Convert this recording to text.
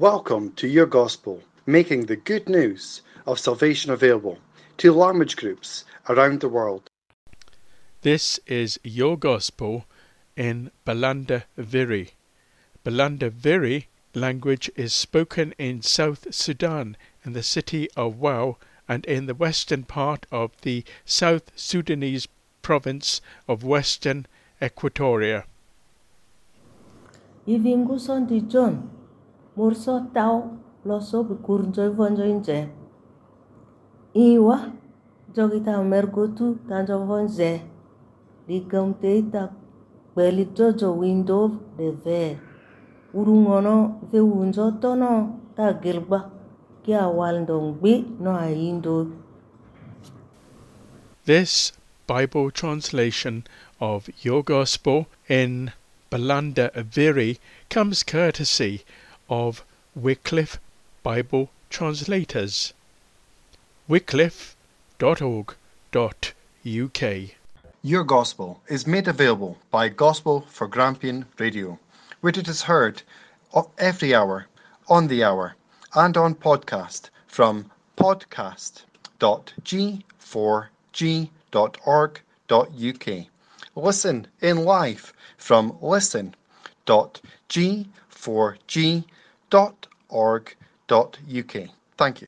Welcome to Your Gospel, making the good news of salvation available to language groups around the world. This is Your Gospel in Belanda Viri. Belanda Viri language is spoken in South Sudan, in the city of Wau, and in the western part of the South Sudanese province of Western Equatoria. Ivinguson di John, tau loso. Iwa, tanjo vonje. Ligam teita beli jojo window de. Urungono ve unjo tono ta bi no. This Bible translation of Your Gospel in Belanda Viri comes courtesy of Wycliffe Bible Translators. wycliffe.org.uk Your Gospel is made available by Gospel for Grampian Radio, where it is heard every hour, on the hour, and on podcast from podcast.g4g.org.uk. Listen in live from listen.g4g.org.uk. Thank you.